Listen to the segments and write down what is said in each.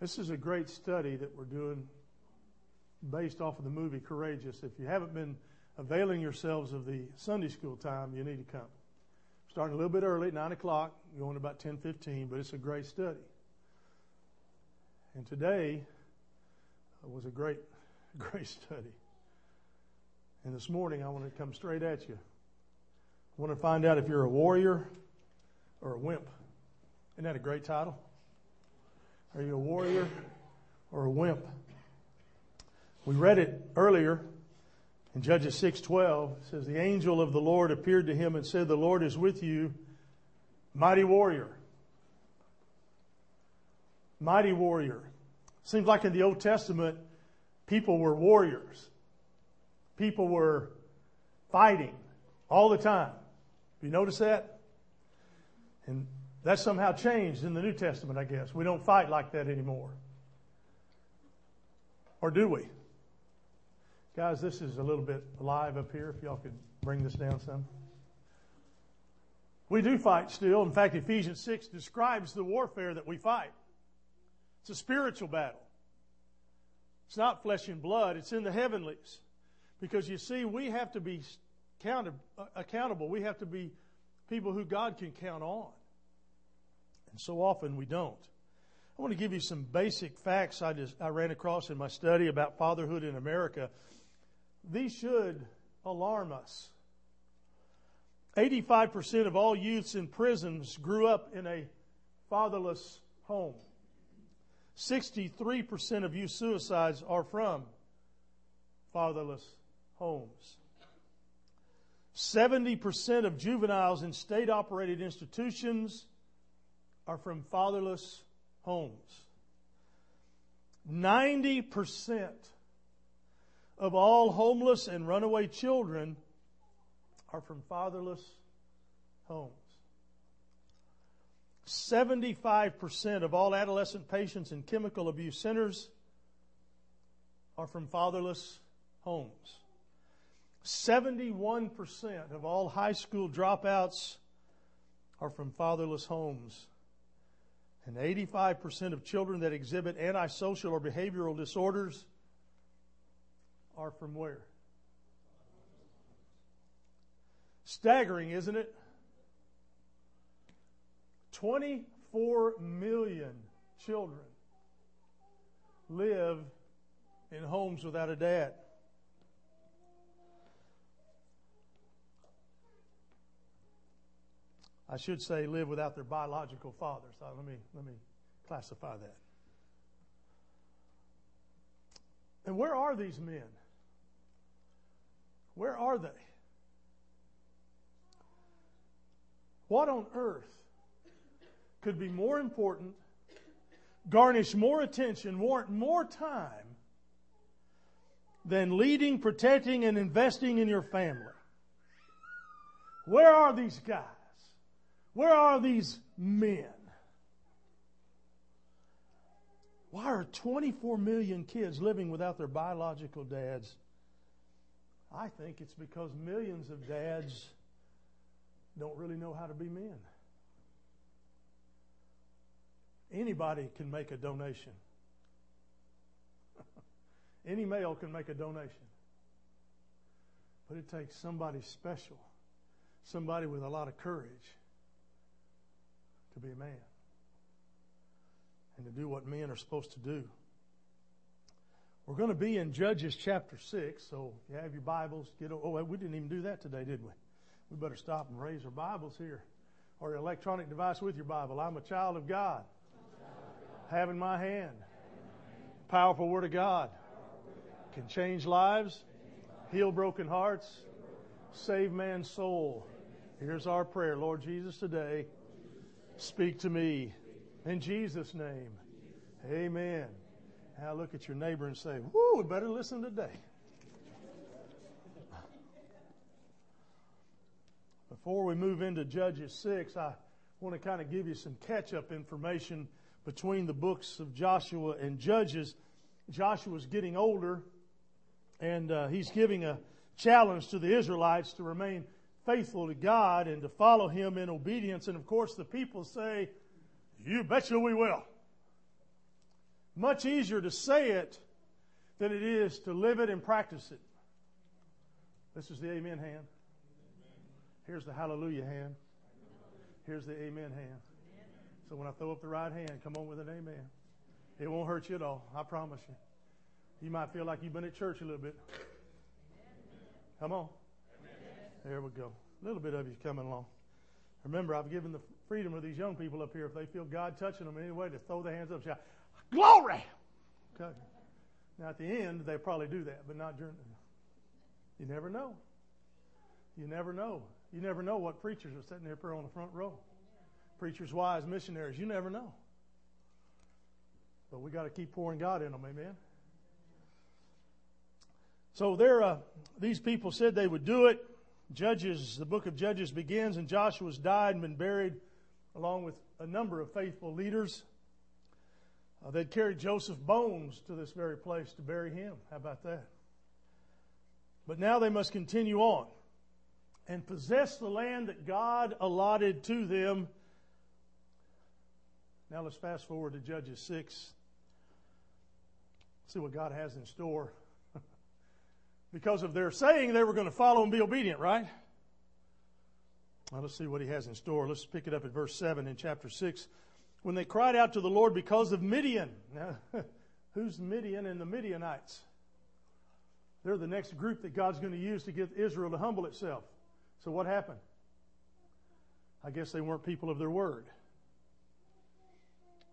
This is a great study that we're doing based off of the movie Courageous. If you haven't been availing yourselves of the Sunday school time, you need to come. Starting a little bit early 9 o'clock, going about 10.15, but it's a great study. And today uh, was a great, great study. And this morning, I want to come straight at you. I want to find out if you're a warrior or a wimp. Isn't that a great title? Are you a warrior or a wimp? We read it earlier in Judges 6:12. It says the angel of the Lord appeared to him and said, "The Lord is with you, mighty warrior." Mighty warrior. Seems like in the Old Testament, people were warriors. People were fighting all the time. You notice that? And that somehow changed in the New Testament, I guess. We don't fight like that anymore. Or do we? Guys, this is a little bit live up here. If y'all could bring this down some. We do fight still. In fact, Ephesians 6 describes the warfare that we fight. It's a spiritual battle. It's not flesh and blood, it's in the heavenlies. Because you see, we have to be counted, accountable. We have to be people who God can count on. And so often we don't. I want to give you some basic facts I, just, I ran across in my study about fatherhood in America. These should alarm us. 85% of all youths in prisons grew up in a fatherless home. 63% of youth suicides are from fatherless homes. 70% of juveniles in state operated institutions are from fatherless homes. 90% of all homeless and runaway children are from fatherless homes. 75% of all adolescent patients in chemical abuse centers are from fatherless homes. 71% of all high school dropouts are from fatherless homes. And 85% of children that exhibit antisocial or behavioral disorders are from where? Staggering, isn't it? 24 million children live in homes without a dad. I should say live without their biological father. So let me let me classify that. And where are these men? Where are they? What on earth could be more important, garnish more attention, warrant more time than leading, protecting, and investing in your family? Where are these guys? Where are these men? Why are 24 million kids living without their biological dads? I think it's because millions of dads don't really know how to be men. Anybody can make a donation. Any male can make a donation. But it takes somebody special, somebody with a lot of courage to be a man and to do what men are supposed to do. We're going to be in Judges chapter 6, so you have your Bibles. Get, oh, we didn't even do that today, did we? We better stop and raise our Bibles here. Or your electronic device with your Bible. I'm a child of God. Have in my hand. Powerful Word of God. Can change lives, heal broken hearts, save man's soul. Here's our prayer. Lord Jesus, today, Speak to me. In Jesus' name. Amen. Now look at your neighbor and say, Whoo, we better listen today. Before we move into Judges 6, I want to kind of give you some catch up information between the books of Joshua and Judges. Joshua's getting older, and uh, he's giving a challenge to the Israelites to remain faithful to God and to follow Him in obedience. And of course, the people say, You betcha we will. Much easier to say it than it is to live it and practice it. This is the amen hand. Here's the hallelujah hand. Here's the amen hand. So when I throw up the right hand, come on with an amen. It won't hurt you at all. I promise you. You might feel like you've been at church a little bit. Come on. There we go. A little bit of you coming along. Remember, I've given the freedom of these young people up here, if they feel God touching them in any way, to throw their hands up and shout, Glory! Okay. Now, at the end, they probably do that, but not during. You never know. You never know. You never know what preachers are sitting up here on the front row. Preachers, wise, missionaries. You never know. But we got to keep pouring God in them. Amen. So there, uh, these people said they would do it. Judges, the book of Judges begins, and Joshua's died and been buried along with a number of faithful leaders. Uh, they'd carried Joseph's bones to this very place to bury him. How about that? But now they must continue on and possess the land that God allotted to them. Now let's fast forward to Judges 6. See what God has in store because of their saying they were going to follow and be obedient, right? Let's see what he has in store. Let's pick it up at verse 7 in chapter 6. When they cried out to the Lord because of Midian. Now, who's Midian and the Midianites? They're the next group that God's going to use to get Israel to humble itself. So what happened? I guess they weren't people of their word.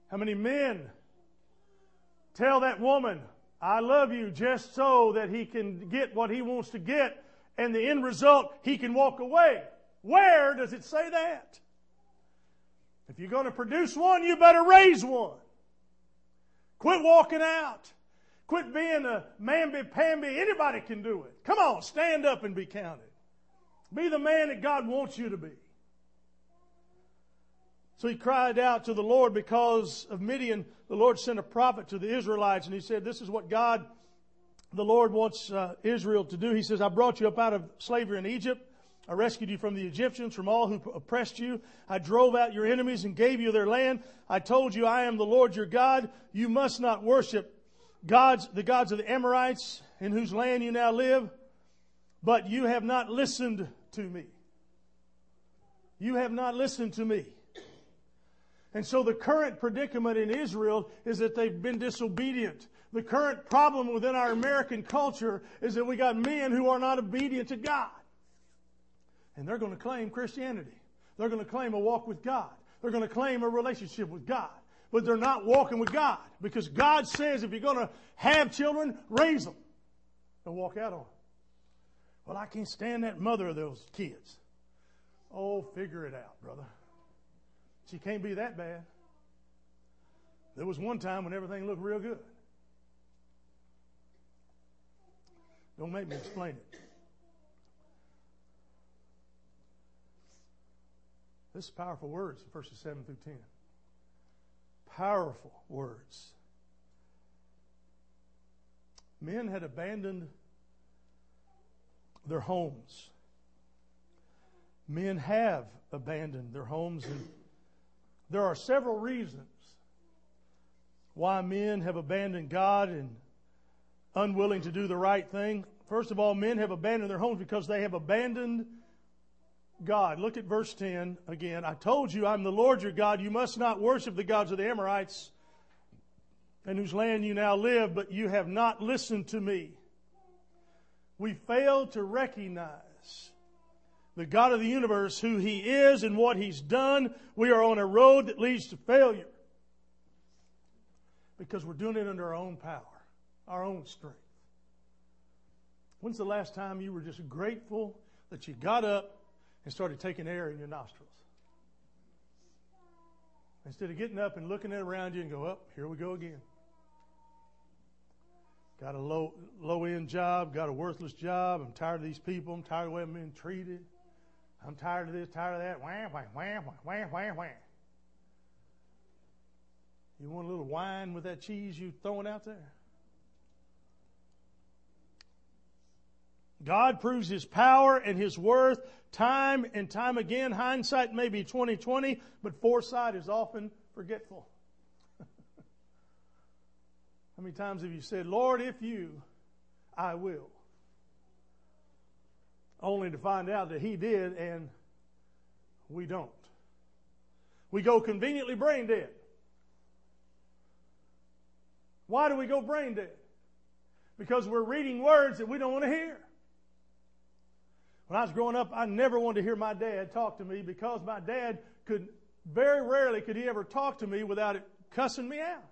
How many men tell that woman, I love you just so that he can get what he wants to get, and the end result, he can walk away. Where does it say that? If you're going to produce one, you better raise one. Quit walking out. Quit being a mamby-pamby. Anybody can do it. Come on, stand up and be counted. Be the man that God wants you to be. So he cried out to the Lord because of Midian. The Lord sent a prophet to the Israelites and he said, This is what God, the Lord wants uh, Israel to do. He says, I brought you up out of slavery in Egypt. I rescued you from the Egyptians, from all who oppressed you. I drove out your enemies and gave you their land. I told you, I am the Lord your God. You must not worship gods, the gods of the Amorites in whose land you now live. But you have not listened to me. You have not listened to me. And so the current predicament in Israel is that they've been disobedient. The current problem within our American culture is that we got men who are not obedient to God. And they're going to claim Christianity. They're going to claim a walk with God. They're going to claim a relationship with God. But they're not walking with God because God says if you're going to have children, raise them and walk out on them. Well, I can't stand that mother of those kids. Oh, figure it out, brother. She can't be that bad. There was one time when everything looked real good. Don't make me explain it. This is powerful words, verses 7 through 10. Powerful words. Men had abandoned their homes. Men have abandoned their homes and there are several reasons why men have abandoned God and unwilling to do the right thing. First of all, men have abandoned their homes because they have abandoned God. Look at verse 10 again. I told you I'm the Lord your God. You must not worship the gods of the Amorites in whose land you now live, but you have not listened to me. We fail to recognize the God of the universe, who He is and what He's done, we are on a road that leads to failure. Because we're doing it under our own power, our own strength. When's the last time you were just grateful that you got up and started taking air in your nostrils? Instead of getting up and looking around you and go, up, oh, here we go again. Got a low low end job, got a worthless job. I'm tired of these people. I'm tired of the way I'm being treated. I'm tired of this, tired of that. Wham, wham, wham, wham, wham, wham. You want a little wine with that cheese you throwing out there? God proves His power and His worth time and time again. Hindsight may be 2020, but foresight is often forgetful. How many times have you said, Lord, if you, I will? Only to find out that He did and we don't. We go conveniently brain dead. Why do we go brain dead? Because we're reading words that we don't want to hear. When I was growing up, I never wanted to hear my dad talk to me because my dad could very rarely could he ever talk to me without it cussing me out.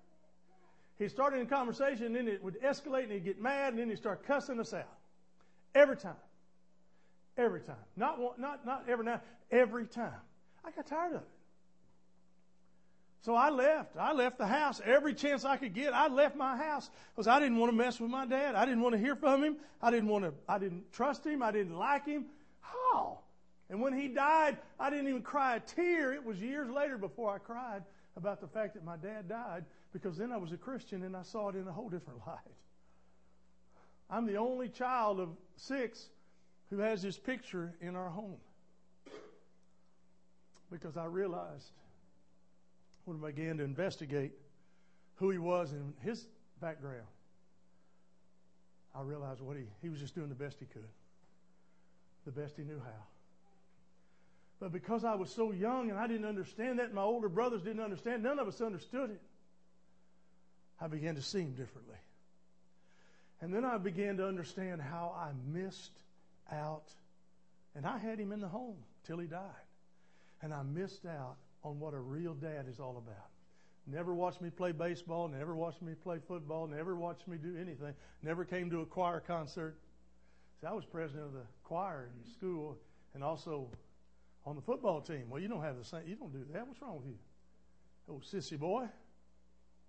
He started a conversation and then it would escalate and he'd get mad and then he'd start cussing us out. Every time. Every time. Not one, not, not every now, every time. I got tired of it. So I left. I left the house every chance I could get. I left my house because I didn't want to mess with my dad. I didn't want to hear from him. I didn't want to, I didn't trust him. I didn't like him. How? And when he died, I didn't even cry a tear. It was years later before I cried about the fact that my dad died because then I was a Christian and I saw it in a whole different light. I'm the only child of six who has his picture in our home because I realized when I began to investigate who he was and his background, I realized what he, he was just doing the best he could, the best he knew how. But because I was so young and I didn't understand that, my older brothers didn't understand, none of us understood it, I began to see him differently. And then I began to understand how I missed out. And I had him in the home till he died. And I missed out on what a real dad is all about. Never watched me play baseball, never watched me play football, never watched me do anything, never came to a choir concert. See, I was president of the choir in school and also on the football team. Well, you don't have the same, you don't do that. What's wrong with you? Oh, sissy boy.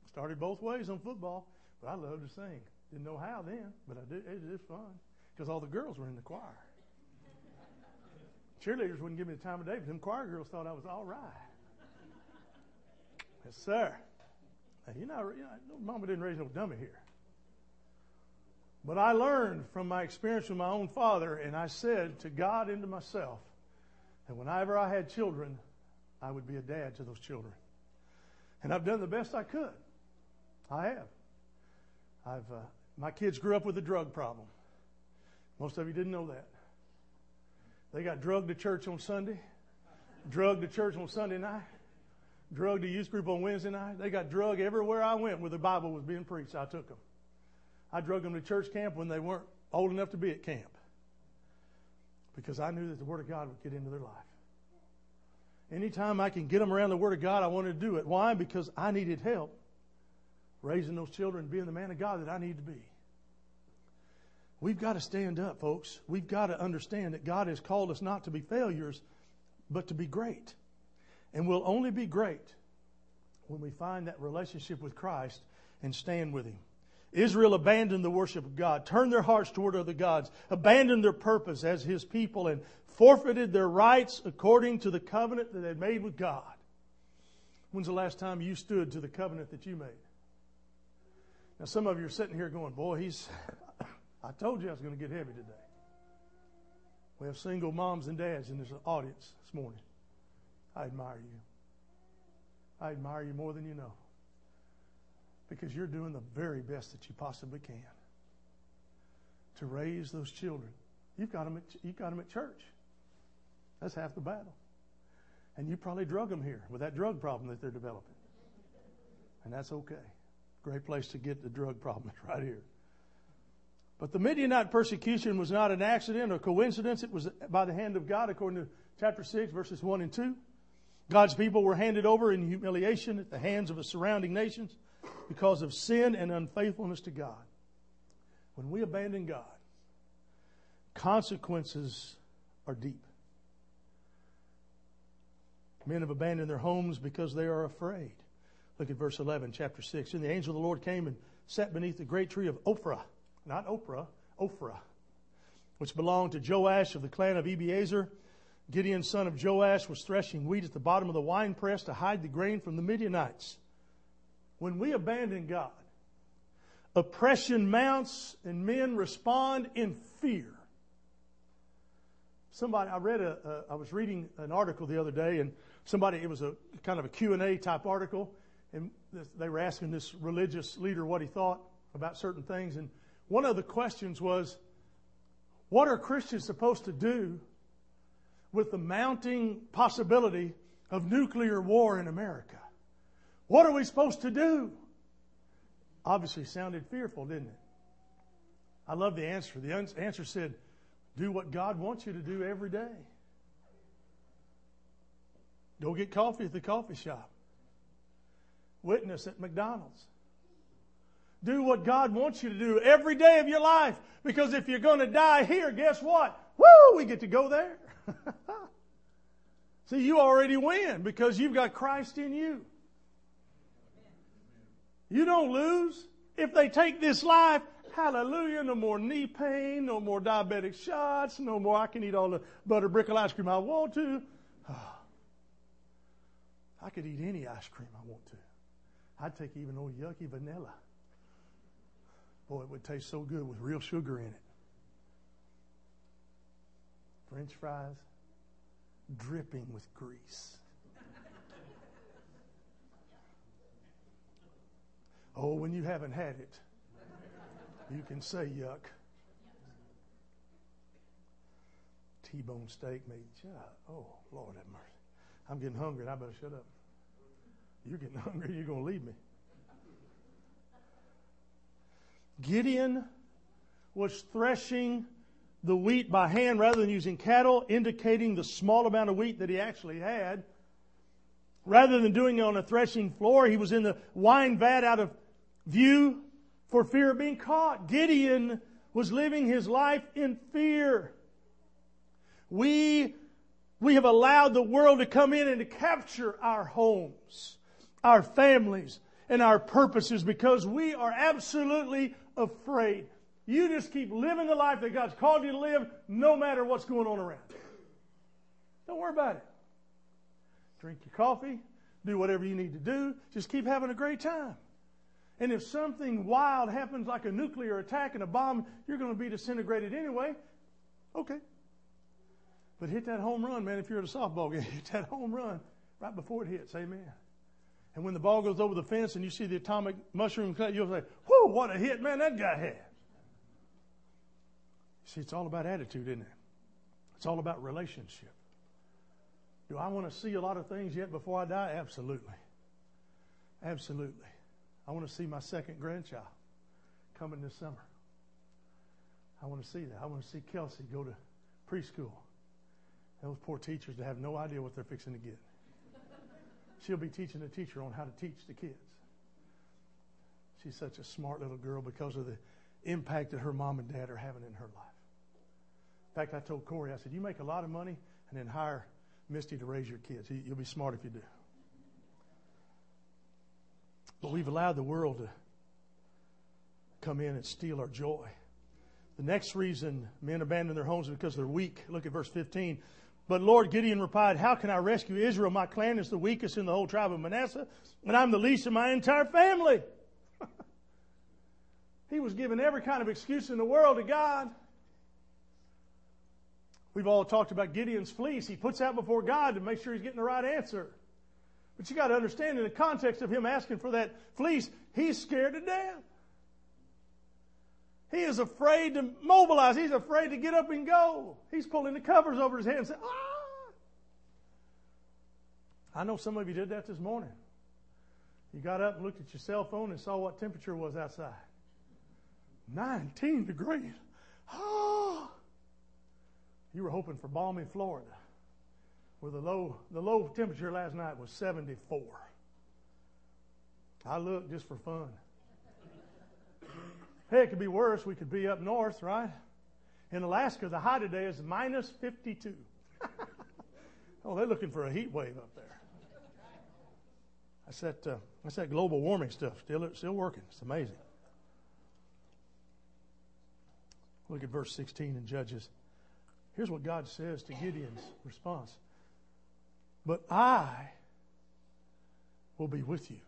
Started both ways on football, but I loved to sing. Didn't know how then, but I did. It is fun because all the girls were in the choir. Cheerleaders wouldn't give me the time of day, but them choir girls thought I was all right. Yes, sir. Now, you know, you know, Mama didn't raise no dummy here. But I learned from my experience with my own father, and I said to God and to myself that whenever I had children, I would be a dad to those children. And I've done the best I could. I have. I've, uh, my kids grew up with a drug problem. Most of you didn't know that. They got drugged to church on Sunday, drugged to church on Sunday night, drugged to youth group on Wednesday night. They got drugged everywhere I went where the Bible was being preached. I took them. I drugged them to church camp when they weren't old enough to be at camp because I knew that the Word of God would get into their life. Anytime I can get them around the Word of God, I wanted to do it. Why? Because I needed help raising those children, being the man of God that I need to be. We've got to stand up, folks. We've got to understand that God has called us not to be failures, but to be great. And we'll only be great when we find that relationship with Christ and stand with Him. Israel abandoned the worship of God, turned their hearts toward other gods, abandoned their purpose as His people, and forfeited their rights according to the covenant that they made with God. When's the last time you stood to the covenant that you made? Now, some of you are sitting here going, Boy, he's, I told you I was going to get heavy today. We have single moms and dads in this audience this morning. I admire you. I admire you more than you know. Because you're doing the very best that you possibly can to raise those children. You've got them at, you've got them at church. That's half the battle. And you probably drug them here with that drug problem that they're developing. And that's okay. Great place to get the drug problem right here. But the Midianite persecution was not an accident or coincidence. It was by the hand of God, according to chapter 6, verses 1 and 2. God's people were handed over in humiliation at the hands of the surrounding nations because of sin and unfaithfulness to God. When we abandon God, consequences are deep. Men have abandoned their homes because they are afraid. Look at verse 11, chapter 6. And the angel of the Lord came and sat beneath the great tree of Ophrah not Oprah, Ophrah, which belonged to Joash of the clan of Abiezer. Gideon, son of Joash, was threshing wheat at the bottom of the winepress to hide the grain from the Midianites. When we abandon God, oppression mounts and men respond in fear. Somebody, I read a, a, I was reading an article the other day and somebody, it was a kind of a Q&A type article and they were asking this religious leader what he thought. about certain things. And one of the questions was, what are Christians supposed to do with the mounting possibility of nuclear war in America? What are we supposed to do? Obviously sounded fearful, didn't it? I love the answer. The answer said, do what God wants you to do every day. Go get coffee at the coffee shop. Witness at McDonald's. Do what God wants you to do every day of your life. Because if you're going to die here, guess what? Woo! We get to go there. See, you already win because you've got Christ in you. You don't lose. If they take this life, hallelujah, no more knee pain, no more diabetic shots, no more I can eat all the butter brickle ice cream I want to. I could eat any ice cream I want to. I'd take even old yucky vanilla. Boy, it would taste so good with real sugar in it. French fries dripping with grease. oh, when you haven't had it, you can say yuck. T-bone steak made Oh, Lord have mercy. I'm getting hungry and I better shut up. You're getting hungry, you're going to leave me. Gideon was threshing the wheat by hand rather than using cattle, indicating the small amount of wheat that he actually had. Rather than doing it on a threshing floor, he was in the wine vat out of view for fear of being caught. Gideon was living his life in fear. We, we have allowed the world to come in and to capture our homes, our families, and our purposes because we are absolutely afraid. You just keep living the life that God's called you to live no matter what's going on around. Don't worry about it. Drink your coffee, do whatever you need to do, just keep having a great time. And if something wild happens like a nuclear attack and a bomb, you're going to be disintegrated anyway. Okay. But hit that home run, man, if you're at a softball game. Hit that home run right before it hits. Amen. And when the ball goes over the fence and you see the atomic mushroom you'll say, whoa, what a hit, man, that guy had. See, it's all about attitude, isn't it? It's all about relationship. Do I want to see a lot of things yet before I die? Absolutely. Absolutely. I want to see my second grandchild coming this summer. I want to see that. I want to see Kelsey go to preschool. Those poor teachers that have no idea what they're fixing to get. She'll be teaching the teacher on how to teach the kids. She's such a smart little girl because of the impact that her mom and dad are having in her life. In fact, I told Corey, I said, you make a lot of money and then hire Misty to raise your kids. You'll be smart if you do. But we've allowed the world to come in and steal our joy. The next reason men abandon their homes is because they're weak. Look at verse 15. But Lord Gideon replied, How can I rescue Israel? My clan is the weakest in the whole tribe of Manasseh, and I'm the least in my entire family. he was giving every kind of excuse in the world to God. We've all talked about Gideon's fleece. He puts that before God to make sure he's getting the right answer. But you got to understand in the context of him asking for that fleece, he's scared to death. He is afraid to mobilize. He's afraid to get up and go. He's pulling the covers over his head and saying, ah. I know some of you did that this morning. You got up and looked at your cell phone and saw what temperature was outside. 19 degrees. Ah. You were hoping for balmy Florida, where the low, the low temperature last night was 74. I looked just for fun. Hey, it could be worse. We could be up north, right? In Alaska, the high today is minus 52. oh, they're looking for a heat wave up there. That's that, uh, that's that global warming stuff. Still, still working. It's amazing. Look at verse 16 in Judges. Here's what God says to Gideon's response. But I will be with you.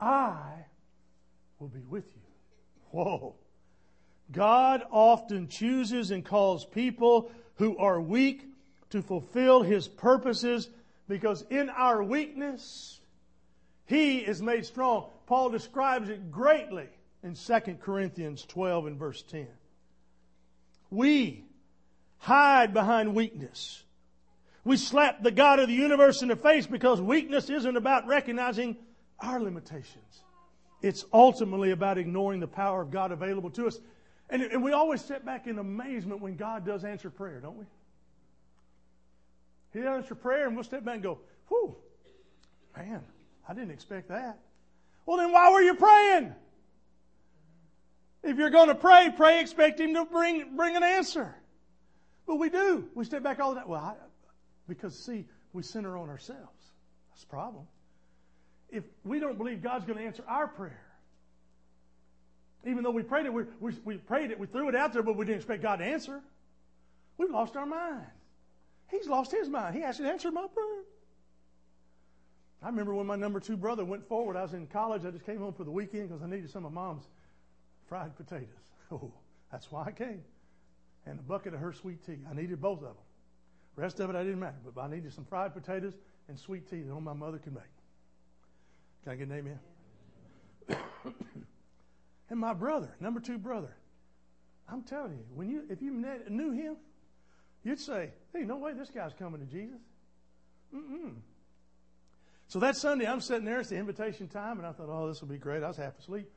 I will be with you. Whoa. God often chooses and calls people who are weak to fulfill his purposes because in our weakness, he is made strong. Paul describes it greatly in 2 Corinthians 12 and verse 10. We hide behind weakness. We slap the God of the universe in the face because weakness isn't about recognizing our limitations. It's ultimately about ignoring the power of God available to us. And, and we always step back in amazement when God does answer prayer, don't we? He answers prayer and we'll step back and go, whew, man, I didn't expect that. Well, then why were you praying? If you're going to pray, pray, expect Him to bring, bring an answer. But we do. We step back all the time. Well, I, because see, we center on ourselves. That's the problem. If we don't believe God's going to answer our prayer, even though we prayed it, we, we, we prayed it, we threw it out there, but we didn't expect God to answer, we've lost our mind. He's lost his mind. He hasn't answered my prayer. I remember when my number two brother went forward. I was in college. I just came home for the weekend because I needed some of mom's fried potatoes. Oh, that's why I came. And a bucket of her sweet tea. I needed both of them. Rest of it I didn't matter, but I needed some fried potatoes and sweet tea that only my mother could make. Can I get an amen? and my brother, number two brother, I'm telling you, when you if you knew him, you'd say, "Hey, no way, this guy's coming to Jesus." Mm-mm. So that Sunday, I'm sitting there. It's the invitation time, and I thought, "Oh, this will be great." I was half asleep.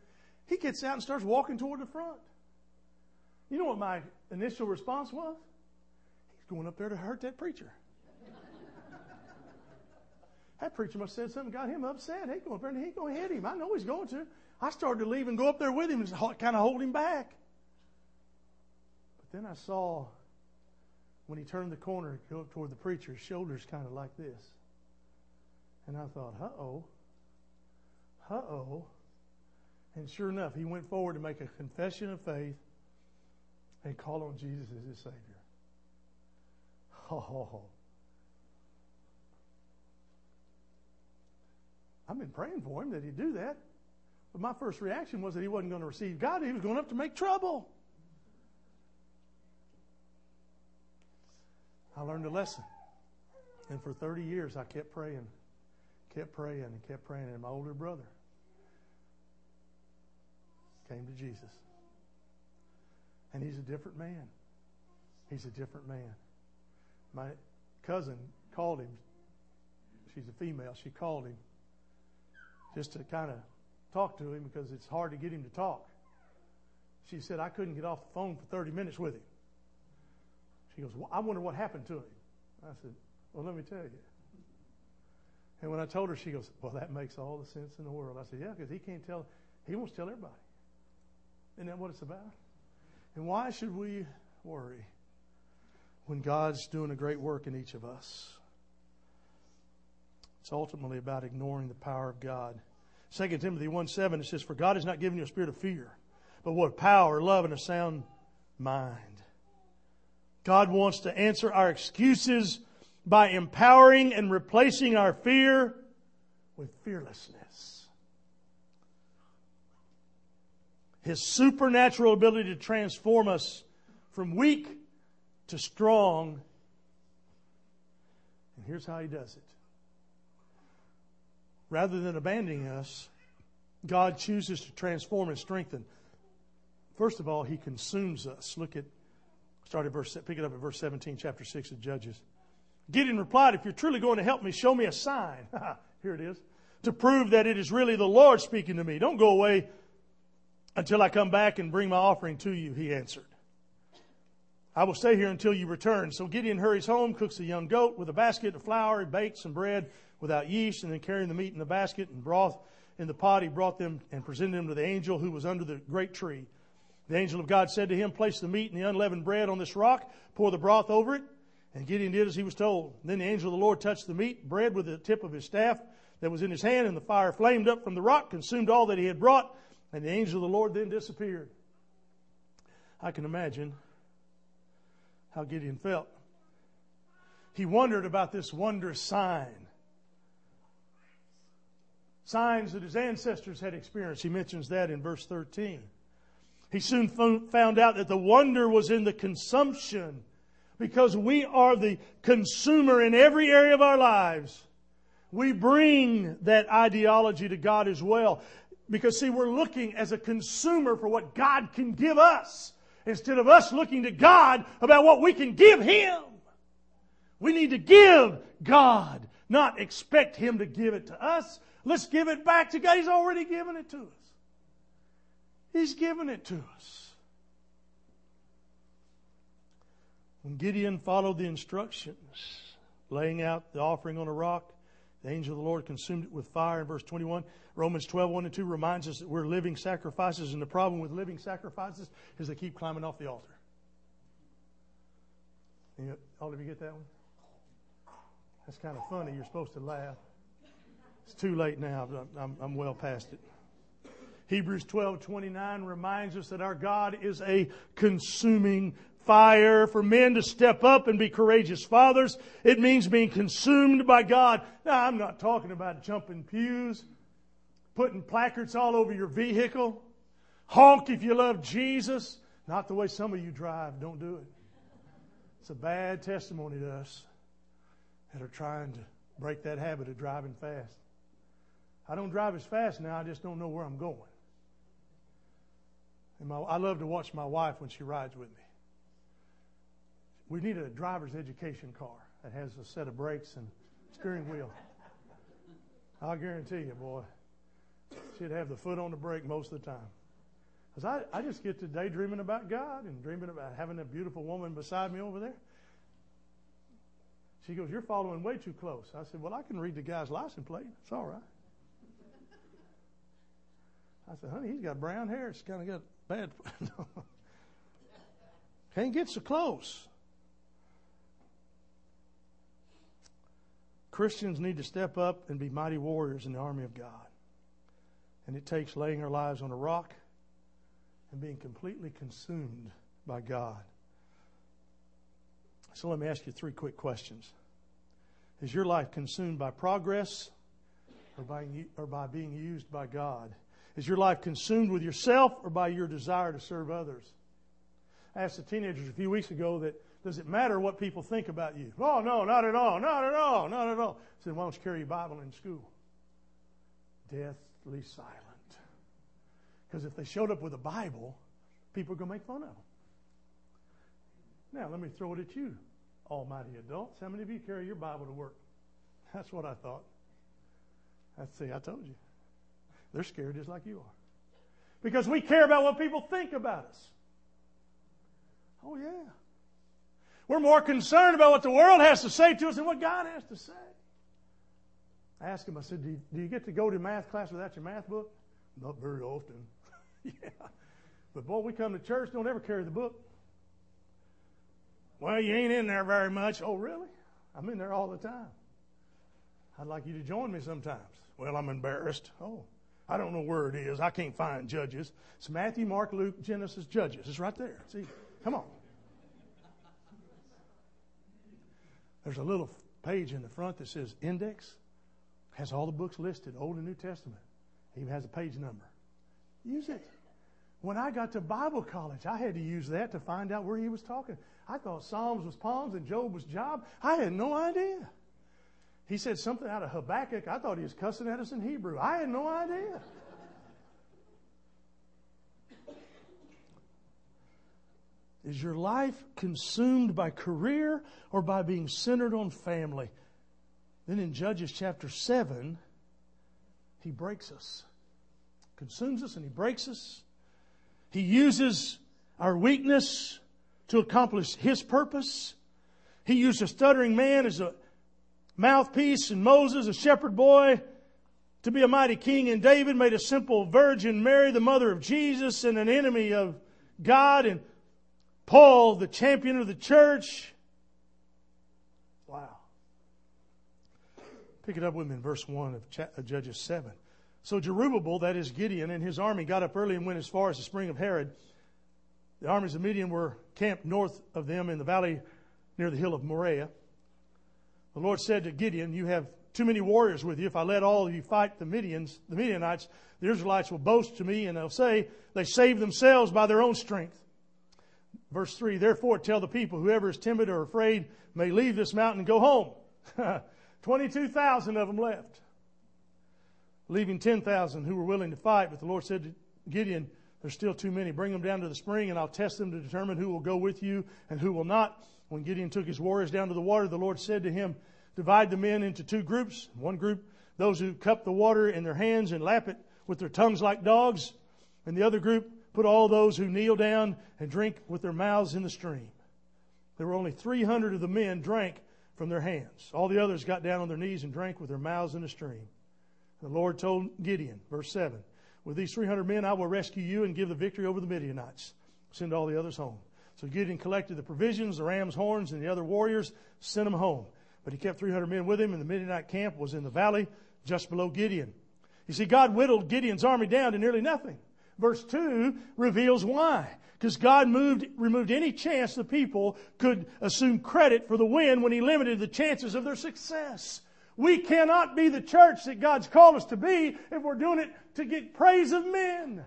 He gets out and starts walking toward the front. You know what my initial response was? He's going up there to hurt that preacher. That preacher must have said something got him upset. He going he going to hit him. I know he's going to. I started to leave and go up there with him and kind of hold him back. But then I saw when he turned the corner go toward the preacher, his shoulders kind of like this. And I thought, uh oh, uh oh. And sure enough, he went forward to make a confession of faith and call on Jesus as his Savior. Oh. I've been praying for him that he'd do that. But my first reaction was that he wasn't going to receive God. He was going up to make trouble. I learned a lesson. And for 30 years, I kept praying, kept praying, and kept praying. And my older brother came to Jesus. And he's a different man. He's a different man. My cousin called him. She's a female. She called him just to kind of talk to him because it's hard to get him to talk. She said, I couldn't get off the phone for 30 minutes with him. She goes, well, I wonder what happened to him. I said, Well, let me tell you. And when I told her, she goes, Well, that makes all the sense in the world. I said, Yeah, because he can't tell, he wants to tell everybody. Isn't that what it's about? And why should we worry when God's doing a great work in each of us? It's ultimately about ignoring the power of God. 2 Timothy 1 7, it says, For God has not given you a spirit of fear, but what power, love, and a sound mind. God wants to answer our excuses by empowering and replacing our fear with fearlessness. His supernatural ability to transform us from weak to strong. And here's how he does it. Rather than abandoning us, God chooses to transform and strengthen. First of all, he consumes us. Look at Start at verse, pick it up at verse 17, chapter 6 of Judges. Gideon replied, If you're truly going to help me, show me a sign. Here it is. To prove that it is really the Lord speaking to me. Don't go away until I come back and bring my offering to you, he answered. I will stay here until you return. So Gideon hurries home, cooks a young goat with a basket of flour, bakes some bread without yeast, and then carrying the meat in the basket and broth in the pot, he brought them and presented them to the angel who was under the great tree. The angel of God said to him, Place the meat and the unleavened bread on this rock, pour the broth over it. And Gideon did as he was told. Then the angel of the Lord touched the meat, bread with the tip of his staff that was in his hand, and the fire flamed up from the rock, consumed all that he had brought, and the angel of the Lord then disappeared. I can imagine how Gideon felt. He wondered about this wondrous sign. Signs that his ancestors had experienced. He mentions that in verse 13. He soon found out that the wonder was in the consumption because we are the consumer in every area of our lives. We bring that ideology to God as well. Because see, we're looking as a consumer for what God can give us instead of us looking to God about what we can give Him. We need to give God, not expect Him to give it to us. Let's give it back to God. He's already given it to us. He's given it to us. When Gideon followed the instructions, laying out the offering on a rock, the angel of the Lord consumed it with fire in verse 21. Romans 12, 1 and 2 reminds us that we're living sacrifices, and the problem with living sacrifices is they keep climbing off the altar. all of you get that one? That's kind of funny. You're supposed to laugh. It's too late now. I'm, I'm well past it. Hebrews 12, 29 reminds us that our God is a consuming fire, for men to step up and be courageous fathers. It means being consumed by God. Now, I'm not talking about jumping pews, putting placards all over your vehicle. Honk if you love Jesus. Not the way some of you drive. Don't do it. It's a bad testimony to us that are trying to break that habit of driving fast. I don't drive as fast now, I just don't know where I'm going. And my, I love to watch my wife when she rides with me we need a driver's education car that has a set of brakes and steering wheel. I'll guarantee you, boy, she'd have the foot on the brake most of the time. Because I, I just get to daydreaming about God and dreaming about having a beautiful woman beside me over there. She goes, You're following way too close. I said, Well, I can read the guy's license plate. It's all right. I said, Honey, he's got brown hair. It's kind of got bad. Can't get so close. Christians need to step up and be mighty warriors in the army of God. And it takes laying our lives on a rock and being completely consumed by God. So let me ask you three quick questions. Is your life consumed by progress or by, or by being used by God? Is your life consumed with yourself or by your desire to serve others? I asked the teenagers a few weeks ago that does it matter what people think about you? Oh, no, not at all, not at all, not at all. I said, why don't you carry your Bible in school? Deathly silent. Because if they showed up with a Bible, people are going to make fun of them. Now, let me throw it at you, almighty adults. How many of you carry your Bible to work? That's what I thought. Let's see, I told you. They're scared just like you are. Because we care about what people think about us. Oh, yeah. We're more concerned about what the world has to say to us than what God has to say. I asked him, I said, do you, do you get to go to math class without your math book? Not very often. yeah. But boy, we come to church, don't ever carry the book. Well, you ain't in there very much. Oh, really? I'm in there all the time. I'd like you to join me sometimes. Well, I'm embarrassed. Oh, I don't know where it is. I can't find Judges. It's Matthew, Mark, Luke, Genesis, Judges. It's right there. See, come on. There's a little page in the front that says index, has all the books listed, Old and New Testament. It even has a page number. Use it. When I got to Bible college, I had to use that to find out where he was talking. I thought Psalms was palms and Job was Job. I had no idea. He said something out of Habakkuk. I thought he was cussing at us in Hebrew. I had no idea. Is your life consumed by career or by being centered on family? Then in Judges chapter 7, he breaks us, consumes us, and he breaks us. He uses our weakness to accomplish his purpose. He used a stuttering man as a mouthpiece, and Moses, a shepherd boy, to be a mighty king. And David made a simple virgin Mary, the mother of Jesus, and an enemy of God. And Paul, the champion of the church. Wow. Pick it up with me in verse 1 of Judges 7. So Jerubbaal, that is Gideon, and his army got up early and went as far as the spring of Harod. The armies of Midian were camped north of them in the valley near the hill of Moriah. The Lord said to Gideon, You have too many warriors with you. If I let all of you fight the Midians, the Midianites, the Israelites will boast to me and they'll say they saved themselves by their own strength. Verse 3 Therefore, tell the people, whoever is timid or afraid may leave this mountain and go home. 22,000 of them left. leaving 10,000 who were willing to fight. But the Lord said to Gideon, There's still too many. Bring them down to the spring, and I'll test them to determine who will go with you and who will not. When Gideon took his warriors down to the water, the Lord said to him, Divide the men into two groups. One group, those who cup the water in their hands and lap it with their tongues like dogs. And the other group, put all those who kneel down and drink with their mouths in the stream. There were only 300 of the men drank from their hands. All the others got down on their knees and drank with their mouths in the stream. The Lord told Gideon, verse 7, With these 300 men I will rescue you and give the victory over the Midianites. Send all the others home. So Gideon collected the provisions, the ram's horns, and the other warriors, sent them home. But he kept 300 men with him, and the Midianite camp was in the valley just below Gideon. You see, God whittled Gideon's army down to nearly nothing. Verse 2 reveals why. Because God moved, removed any chance the people could assume credit for the win when He limited the chances of their success. We cannot be the church that God's called us to be if we're doing it to get praise of men.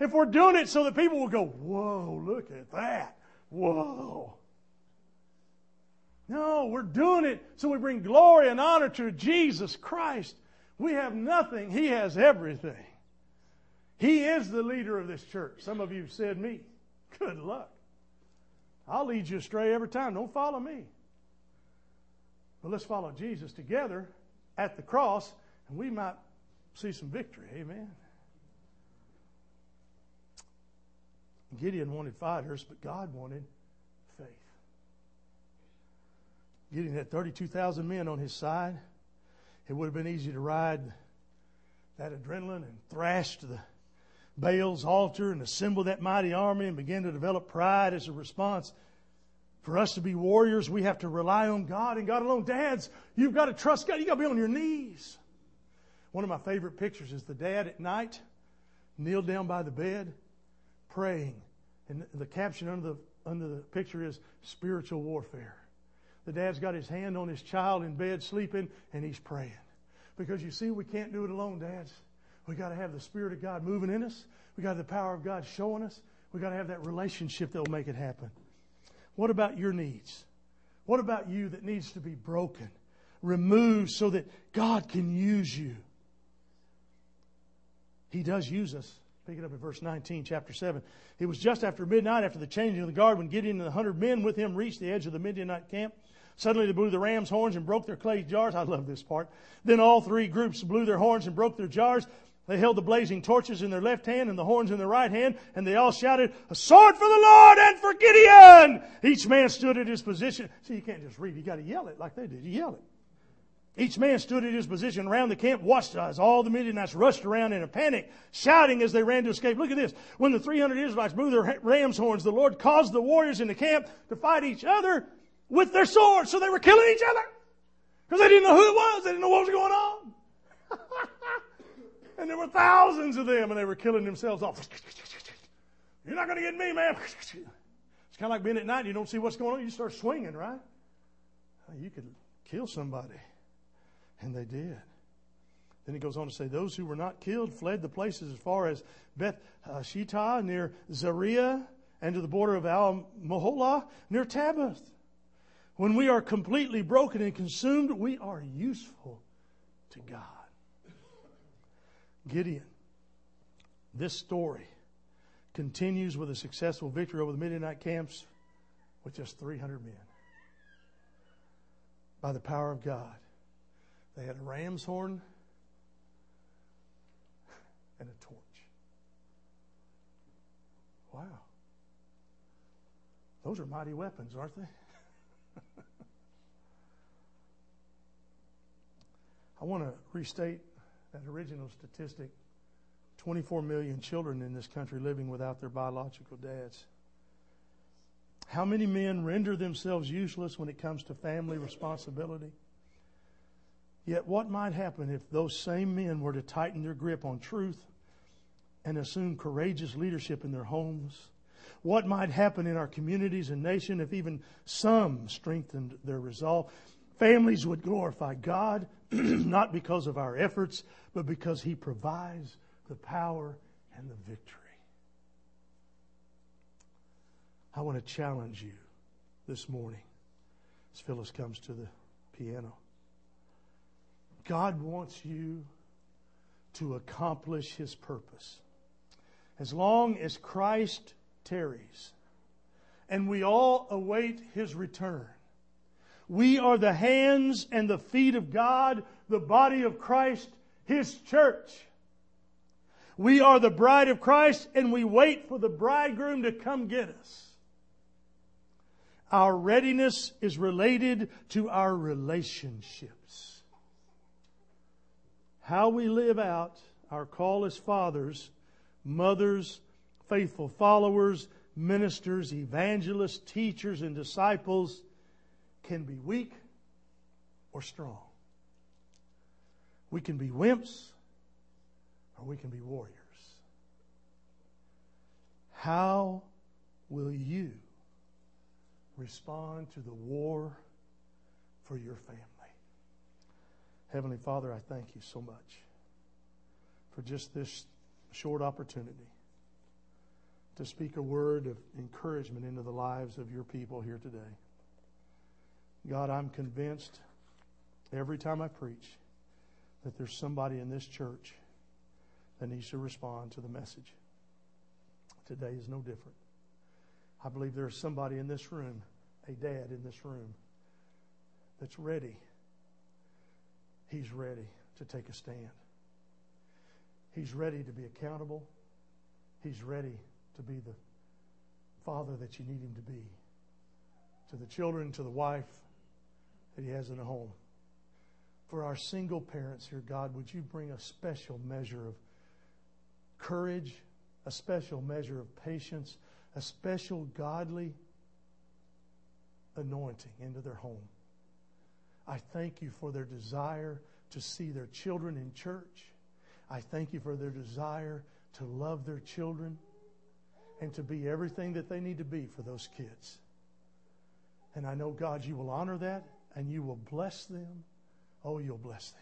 If we're doing it so that people will go, whoa, look at that. Whoa. No, we're doing it so we bring glory and honor to Jesus Christ. We have nothing, He has everything. He is the leader of this church. Some of you said me. Good luck. I'll lead you astray every time. Don't follow me. But let's follow Jesus together at the cross, and we might see some victory. Amen. Gideon wanted fighters, but God wanted faith. Gideon had 32,000 men on his side. It would have been easy to ride that adrenaline and thrash to the Baal's altar and assemble that mighty army and begin to develop pride as a response. For us to be warriors, we have to rely on God and God alone. Dads, you've got to trust God. You've got to be on your knees. One of my favorite pictures is the dad at night, kneeled down by the bed, praying. And the caption under the, under the picture is spiritual warfare. The dad's got his hand on his child in bed sleeping and he's praying. Because you see, we can't do it alone, dads. We got to have the Spirit of God moving in us. We got the power of God showing us. We got to have that relationship that will make it happen. What about your needs? What about you that needs to be broken, removed so that God can use you? He does use us. Pick it up in verse 19, chapter 7. It was just after midnight, after the changing of the guard, when Gideon and the hundred men with him reached the edge of the Midianite camp. Suddenly they blew the ram's horns and broke their clay jars. I love this part. Then all three groups blew their horns and broke their jars. They held the blazing torches in their left hand and the horns in their right hand, and they all shouted, A sword for the Lord and for Gideon! Each man stood at his position. See, you can't just read, you got to yell it like they did. You yell it. Each man stood at his position around the camp, watched as all the Midianites rushed around in a panic, shouting as they ran to escape. Look at this. When the 300 Israelites blew their ram's horns, the Lord caused the warriors in the camp to fight each other with their swords. So they were killing each other. Because they didn't know who it was. They didn't know what was going on. And there were thousands of them, and they were killing themselves off. You're not going to get me, man. It's kind of like being at night, you don't see what's going on, you start swinging, right? You could kill somebody. And they did. Then he goes on to say, Those who were not killed fled the places as far as Beth uh, Shittah near Zareah and to the border of Al Moholah near Tabbath. When we are completely broken and consumed, we are useful to God. Gideon. This story continues with a successful victory over the Midianite camps with just 300 men. By the power of God. They had a ram's horn and a torch. Wow. Those are mighty weapons, aren't they? I want to restate that original statistic 24 million children in this country living without their biological dads. How many men render themselves useless when it comes to family responsibility? Yet, what might happen if those same men were to tighten their grip on truth and assume courageous leadership in their homes? What might happen in our communities and nation if even some strengthened their resolve? Families would glorify God, not because of our efforts, but because He provides the power and the victory. I want to challenge you this morning as Phyllis comes to the piano. God wants you to accomplish his purpose. As long as Christ tarries and we all await his return, we are the hands and the feet of God, the body of Christ, his church. We are the bride of Christ and we wait for the bridegroom to come get us. Our readiness is related to our relationships. How we live out our call as fathers, mothers, faithful followers, ministers, evangelists, teachers, and disciples can be weak or strong. We can be wimps or we can be warriors. How will you respond to the war for your family? Heavenly Father, I thank you so much for just this short opportunity to speak a word of encouragement into the lives of your people here today. God, I'm convinced every time I preach that there's somebody in this church that needs to respond to the message. Today is no different. I believe there's somebody in this room, a dad in this room, that's ready. He's ready to take a stand. He's ready to be accountable. He's ready to be the father that you need him to be to the children, to the wife that he has in the home. For our single parents here, God, would you bring a special measure of courage, a special measure of patience, a special godly anointing into their home. I thank you for their desire to see their children in church. I thank you for their desire to love their children and to be everything that they need to be for those kids. And I know, God, you will honor that and you will bless them. Oh, you'll bless them.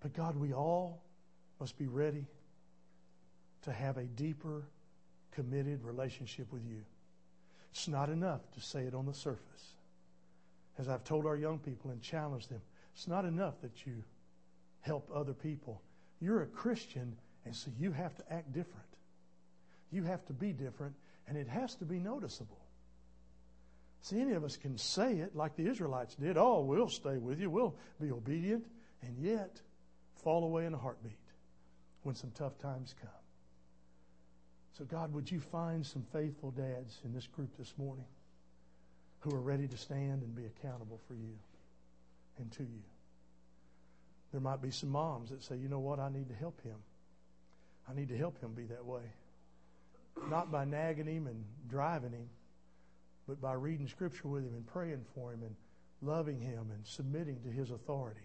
But God, we all must be ready to have a deeper, committed relationship with you. It's not enough to say it on the surface. As I've told our young people and challenged them, it's not enough that you help other people. You're a Christian, and so you have to act different. You have to be different, and it has to be noticeable. See, any of us can say it like the Israelites did. Oh, we'll stay with you, we'll be obedient, and yet fall away in a heartbeat when some tough times come. So, God, would you find some faithful dads in this group this morning who are ready to stand and be accountable for you and to you? There might be some moms that say, you know what, I need to help him. I need to help him be that way. Not by nagging him and driving him, but by reading Scripture with him and praying for him and loving him and submitting to his authority.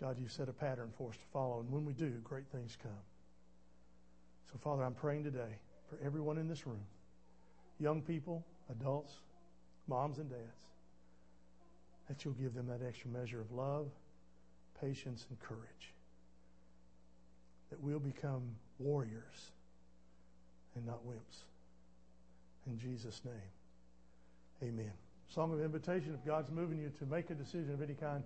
God, you've set a pattern for us to follow, and when we do, great things come. So, Father, I'm praying today for everyone in this room young people, adults, moms, and dads that you'll give them that extra measure of love, patience, and courage. That we'll become warriors and not wimps. In Jesus' name, amen. Song of invitation if God's moving you to make a decision of any kind.